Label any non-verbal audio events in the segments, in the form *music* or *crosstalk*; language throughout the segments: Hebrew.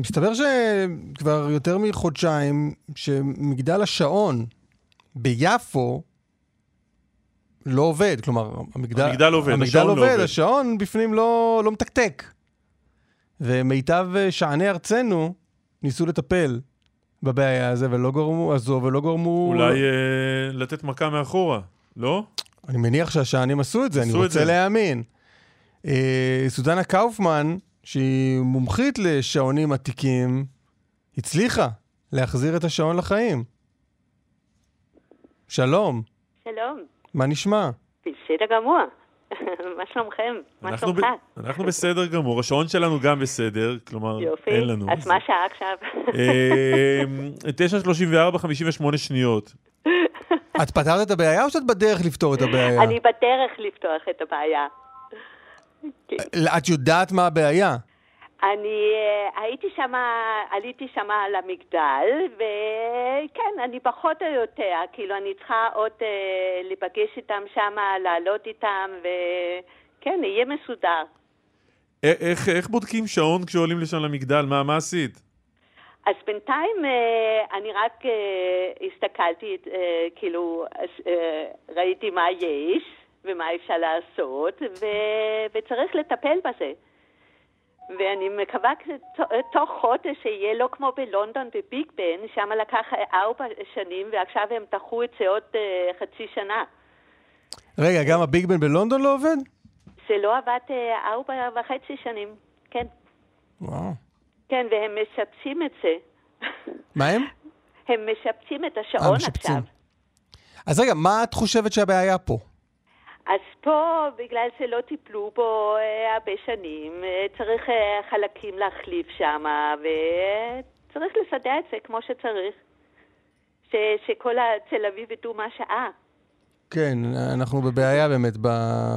מסתבר שכבר יותר מחודשיים שמגדל השעון ביפו לא עובד, כלומר, המגדל, המגדל עובד, המגדל השעון לא עובד, עובד. השעון בפנים לא, לא מתקתק. ומיטב אה, שעני ארצנו ניסו לטפל בבעיה הזו ולא גרמו, הזו ולא גרמו... אולי אה, לתת מכה מאחורה, לא? אני מניח שהשענים עשו את זה, אני עשו את רוצה זה. להאמין. אה, סוזנה קאופמן, שהיא מומחית לשעונים עתיקים, הצליחה להחזיר את השעון לחיים. שלום, שלום, מה נשמע? בסדר גמור. *laughs* מה שלומכם? מה אנחנו, שלומך? ב... אנחנו בסדר גמור, השעון שלנו גם בסדר, כלומר, יופי. אין לנו. אז מה השעה עכשיו? אה, *laughs* 9.34, 58 שניות. את פתרת את הבעיה או שאת בדרך לפתור את הבעיה? אני בדרך לפתוח את הבעיה. כן. את יודעת מה הבעיה? אני אה, הייתי שם, עליתי שם על המגדל, וכן, אני פחות או יותר, כאילו, אני צריכה עוד אה, להיפגש איתם שם, לעלות איתם, וכן, יהיה מסודר. א- איך, איך בודקים שעון כשעולים לשם למגדל? מה, מה עשית? אז בינתיים אה, אני רק אה, הסתכלתי, אה, כאילו, אה, ראיתי מה יש ומה אפשר לעשות, ו... וצריך לטפל בזה. ואני מקווה תוך חודש שיהיה לא כמו בלונדון בביג בן, שם לקח ארבע שנים ועכשיו הם דחו את זה עוד אה, חצי שנה. רגע, גם הביג בן בלונדון לא עובד? זה לא עבד אה, ארבע וחצי שנים, כן. וואו. כן, והם משפצים את זה. מה הם? *laughs* הם משפצים את אה, השעון משפצים. עכשיו. אז רגע, מה את חושבת שהבעיה פה? אז פה, בגלל שלא טיפלו בו אה, הרבה שנים, אה, צריך אה, חלקים להחליף שם, וצריך לסדר את זה כמו שצריך. ש, שכל התל אביב ידעו מה שעה. כן, אנחנו בבעיה באמת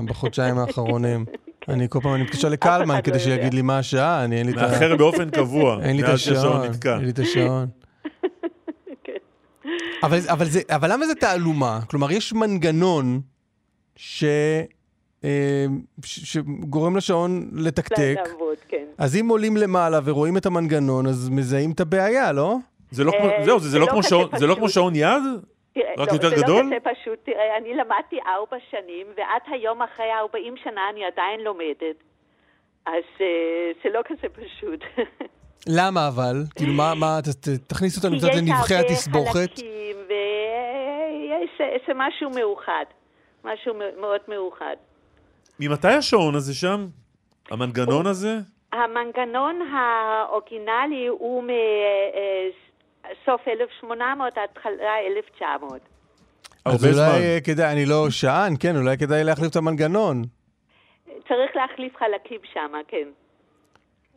בחודשיים האחרונים. *laughs* אני כל פעם, אני מתקשר לקלמן כדי לא שיגיד. לי מה השעה, אני אין לי את ה... מאחר באופן קבוע, *laughs* אין לי את השעון. אין לי את השעון. אבל, אבל, זה, אבל למה זה תעלומה? כלומר, יש מנגנון ש, אה, ש, שגורם לשעון לתקתק, לעבוד, כן. אז אם עולים למעלה ורואים את המנגנון, אז מזהים את הבעיה, לא? זה כמו, זהו, זה, זה זה לא כמו שעון, זה לא פשוט. כמו שעון יד? תראה, רק לא, יותר זה גדול? לא כזה פשוט. תראה, אני למדתי ארבע שנים, ועד היום, אחרי 40 שנה, אני עדיין לומדת. אז אה, זה לא כזה פשוט. *laughs* למה אבל? כאילו, מה, מה, תכניס אותנו כי קצת יש לנבחי הרבה התסבוכת. חלקים, ויש איזה משהו מאוחד. משהו מאוד מאוחד. ממתי השעון הזה שם? המנגנון הזה? המנגנון האורגינלי הוא מסוף 1800 עד תחלה 1900. אז אולי זמן. אה, כדאי, אני לא שען, כן, אולי כדאי להחליף את המנגנון. צריך להחליף חלקים שם, כן.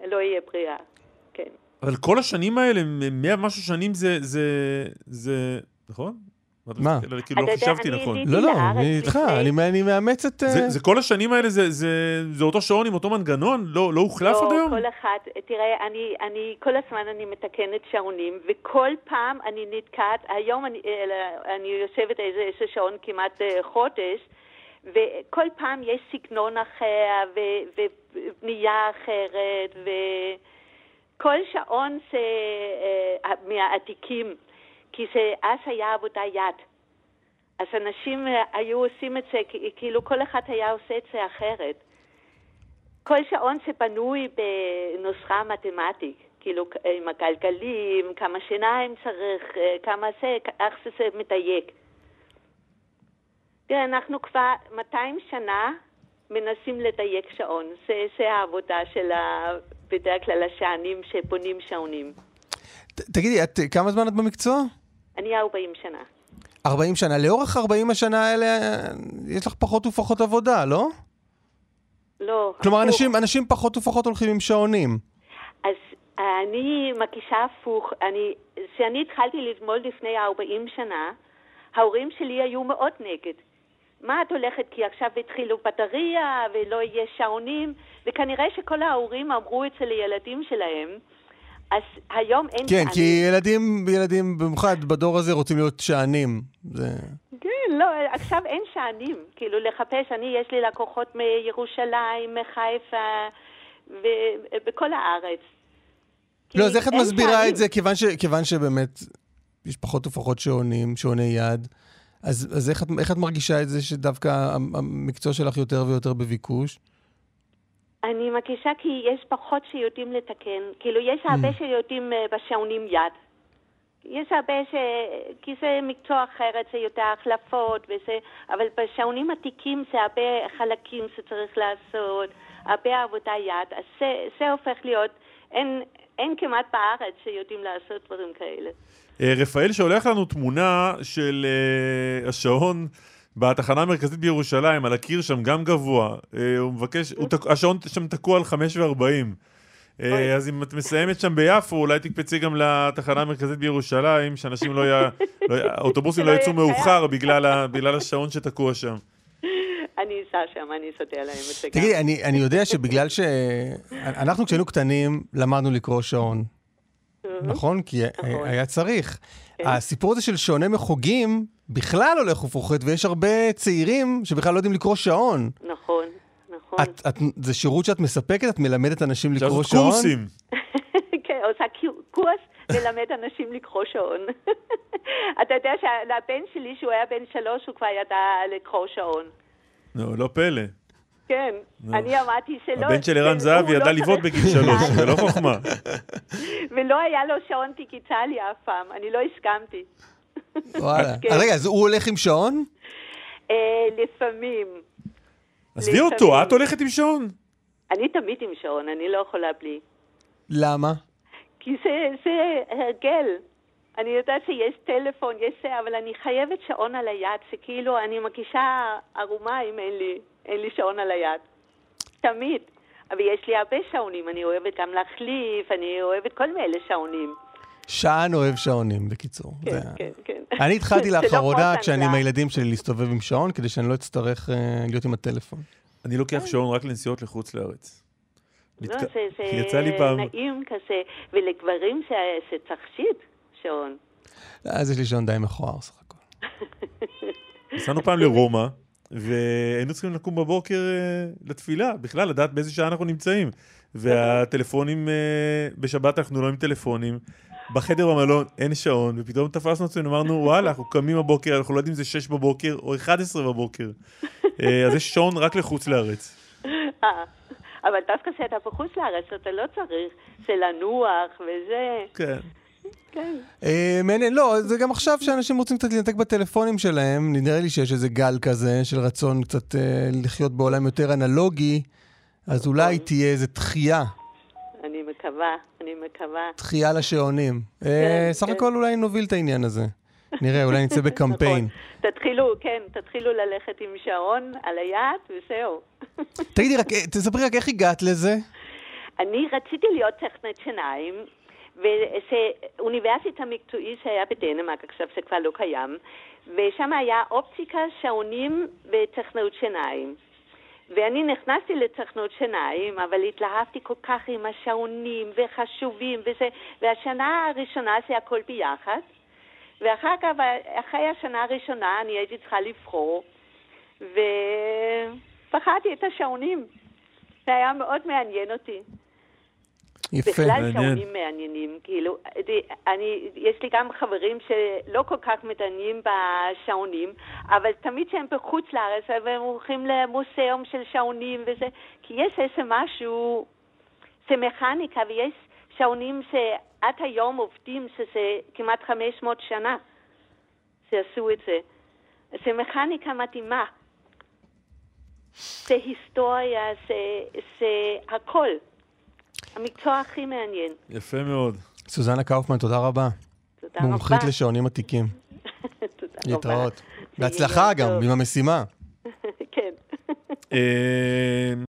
לא יהיה בריאה, כן. אבל כל השנים האלה, מאה ומשהו שנים זה, זה, זה, נכון? מה? כאילו, לא חשבתי אני נכון. לא, לא, אני איתך, אני מאמץ את... אה, זה, זה כל השנים האלה, זה, זה, זה אותו שעון עם אותו מנגנון? לא, לא הוחלף עד היום? לא, כל אחד, תראה, אני, אני, כל הזמן אני מתקנת שעונים, וכל פעם אני נתקעת, היום אני, אה, אני יושבת איזה, שעון כמעט אה, חודש, וכל פעם יש סגנון אחר, ו- ובנייה אחרת, וכל שעון זה אה, מהעתיקים, כי זה, אז היה עבודה יד. אז אנשים אה, היו עושים את זה, כאילו כל אחד היה עושה את זה אחרת. כל שעון שבנוי בנוסחה מתמטית, כאילו עם הגלגלים, כמה שיניים צריך, אה, כמה זה, איך זה, זה מדייק. תראה, אנחנו כבר 200 שנה מנסים לדייק שעון. זה, זה העבודה של ה... בדרך כלל השענים שבונים שעונים. ת- תגידי, את, כמה זמן את במקצוע? אני 40 שנה. 40 שנה. לאורך 40 השנה האלה, אה, יש לך פחות ופחות עבודה, לא? לא. כלומר, הפוך. אנשים, אנשים פחות ופחות הולכים עם שעונים. אז אני מרגישה הפוך. אני, כשאני התחלתי ללמוד לפני 40 שנה, ההורים שלי היו מאוד נגד. מה את הולכת? כי עכשיו התחילו בטריה ולא יהיה שעונים, וכנראה שכל ההורים אמרו את זה לילדים שלהם. אז היום אין כן, שענים. כי ילדים, ילדים, במיוחד בדור הזה, רוצים להיות שענים. זה... כן, לא, עכשיו אין שענים. כאילו לחפש, אני, יש לי לקוחות מירושלים, מחיפה, ובכל הארץ. לא, אז איך את מסבירה טעמים. את זה? כיוון, ש, כיוון שבאמת יש פחות ופחות שעונים, שעוני יד, אז, אז איך, את, איך את מרגישה את זה שדווקא המ- המקצוע שלך יותר ויותר בביקוש? אני מרגישה כי יש פחות שיודעים לתקן. כאילו, יש הרבה שיודעים אה, בשעונים יד. יש הרבה ש... כי זה מקצוע אחרת, זה יותר החלפות וזה... אבל בשעונים עתיקים זה הרבה חלקים שצריך לעשות, הרבה עבודה יד. אז זה, זה הופך להיות... אין, אין כמעט בארץ שיודעים לעשות דברים כאלה. אה, רפאל שולח לנו תמונה של אה, השעון בתחנה המרכזית בירושלים, על הקיר שם גם גבוה. אה, הוא מבקש, הוא תק- השעון שם תקוע על 5 ו-40. אוי. אז אם את מסיימת שם ביפו, אולי תקפצי גם לתחנה המרכזית בירושלים, שאנשים לא י... לא. *laughs* האוטובוסים לא יצאו. מאוחר בגלל, ה... בגלל השעון שתקוע שם. אני אסע שם, אני אסדר להם את זה גם. תגידי, אני, אני יודע שבגלל ש... אנחנו כשהיינו קטנים למדנו לקרוא שעון, נכון? כי נכון. היה צריך. כן. הסיפור הזה של שעוני מחוגים בכלל הולך ופוחת, ויש הרבה צעירים שבכלל לא יודעים לקרוא שעון. נכון, נכון. את, את, זה שירות שאת מספקת? את מלמדת אנשים לקרוא שעון? קורסים. *laughs* כן, עושה קו- קורס ללמד אנשים לקרוא שעון. *laughs* אתה יודע שלבן שלי, שהוא היה בן שלוש, הוא כבר ידע לקרוא שעון. לא, לא פלא. כן. אני אמרתי שלא... הבן של ערן שהוא זהבי לא ידע לבעוט צריך בגיל שלוש. זה לא *laughs* חוכמה. ולא היה לו שעון דיגיטלי אף פעם, אני לא הסכמתי. וואלה. כן. אז רגע, אז הוא הולך עם שעון? אה, לפעמים. עזבי אותו. את הולכת עם שעון. אני תמיד עם שעון, אני לא יכולה בלי. למה? כי זה, זה הרגל. אני יודעת שיש טלפון, יש זה, אבל אני חייבת שעון על היד, שכאילו אני מרגישה ערומה אם אין לי, אין לי שעון על היד. תמיד. אבל יש לי הרבה שעונים, אני אוהבת גם להחליף, אני אוהבת כל מיני שעונים. שען אוהב שעונים, בקיצור. כן, זה- כן, כן. אני התחלתי *laughs* לא לאחרונה, כשאני עם. הילדים שלי, להסתובב עם שעון, כדי שאני לא אצטרך אה, להיות עם הטלפון. אני לוקח שעון רק לנסיעות לחוץ לארץ. לא, זה, זה יצא לי פעם, נעים כזה, ולגברים זה, תכשיט, שעון. אז יש לי שעון די מכוער סך הכל. נסענו פעם לרומא, והיינו צריכים לקום בבוקר אה, לתפילה, בכלל לדעת באיזה שעה אנחנו נמצאים. והטלפונים, אה, בשבת אנחנו לא עם טלפונים, בחדר במלון אין שעון, ופתאום תפסנו עצמנו, אמרנו, וואלה, אנחנו קמים בבוקר, אנחנו לא יודעים אם זה 6 בבוקר או 11 בבוקר. אה, אז יש שעון רק לחוץ לארץ. אבל דווקא כשאתה בחוץ לארץ, אתה לא צריך, זה לנוח וזה, כן. כן. אה, מעניין, לא, זה גם עכשיו שאנשים רוצים קצת להתנתק בטלפונים שלהם, נראה לי שיש איזה גל כזה של רצון קצת אה, לחיות בעולם יותר אנלוגי, אז אולי תהיה איזה דחייה, אני מקווה, אני מקווה. דחייה לשעונים. אה, כן, סך כן. הכל אולי נוביל את העניין הזה. נראה, אולי נצא *laughs* בקמפיין. נכון. תתחילו, כן, תתחילו ללכת עם שעון על היד וזהו. תגידי רק, תספרי רק איך הגעת לזה? אני רציתי להיות טכנית שיניים, וזה אוניברסיטה מקצועית שהיה בדנמרק, עכשיו זה כבר לא קיים, ושם היה אופטיקה, שעונים וטכנאות שיניים. ואני נכנסתי לטכנאות שיניים, אבל התלהבתי כל כך עם השעונים וחשובים וזה, והשנה הראשונה זה הכל ביחד. ואחר כך, אחרי השנה הראשונה, אני הייתי צריכה לבחור, ובחרתי את השעונים. זה היה מאוד מעניין אותי. יפה. בכלל מעניין. שעונים מעניינים, כאילו, אני, יש לי גם חברים שלא כל כך מתעניינים בשעונים, אבל תמיד כשהם בחוץ לארץ, והם הולכים למוזיאום של שעונים וזה, כי יש איזה משהו, זה מכניקה, ויש שעונים שעד היום עובדים, שזה כמעט 500 שנה שעשו את זה. זה מכניקה מתאימה. זה היסטוריה, זה, זה הכל. המקצוע הכי מעניין. יפה מאוד. סוזנה קאופמן, תודה רבה. תודה רבה. מומחית לשעונים עתיקים. *laughs* תודה רבה. להתראות. בהצלחה גם. עם המשימה. *laughs* כן. אה,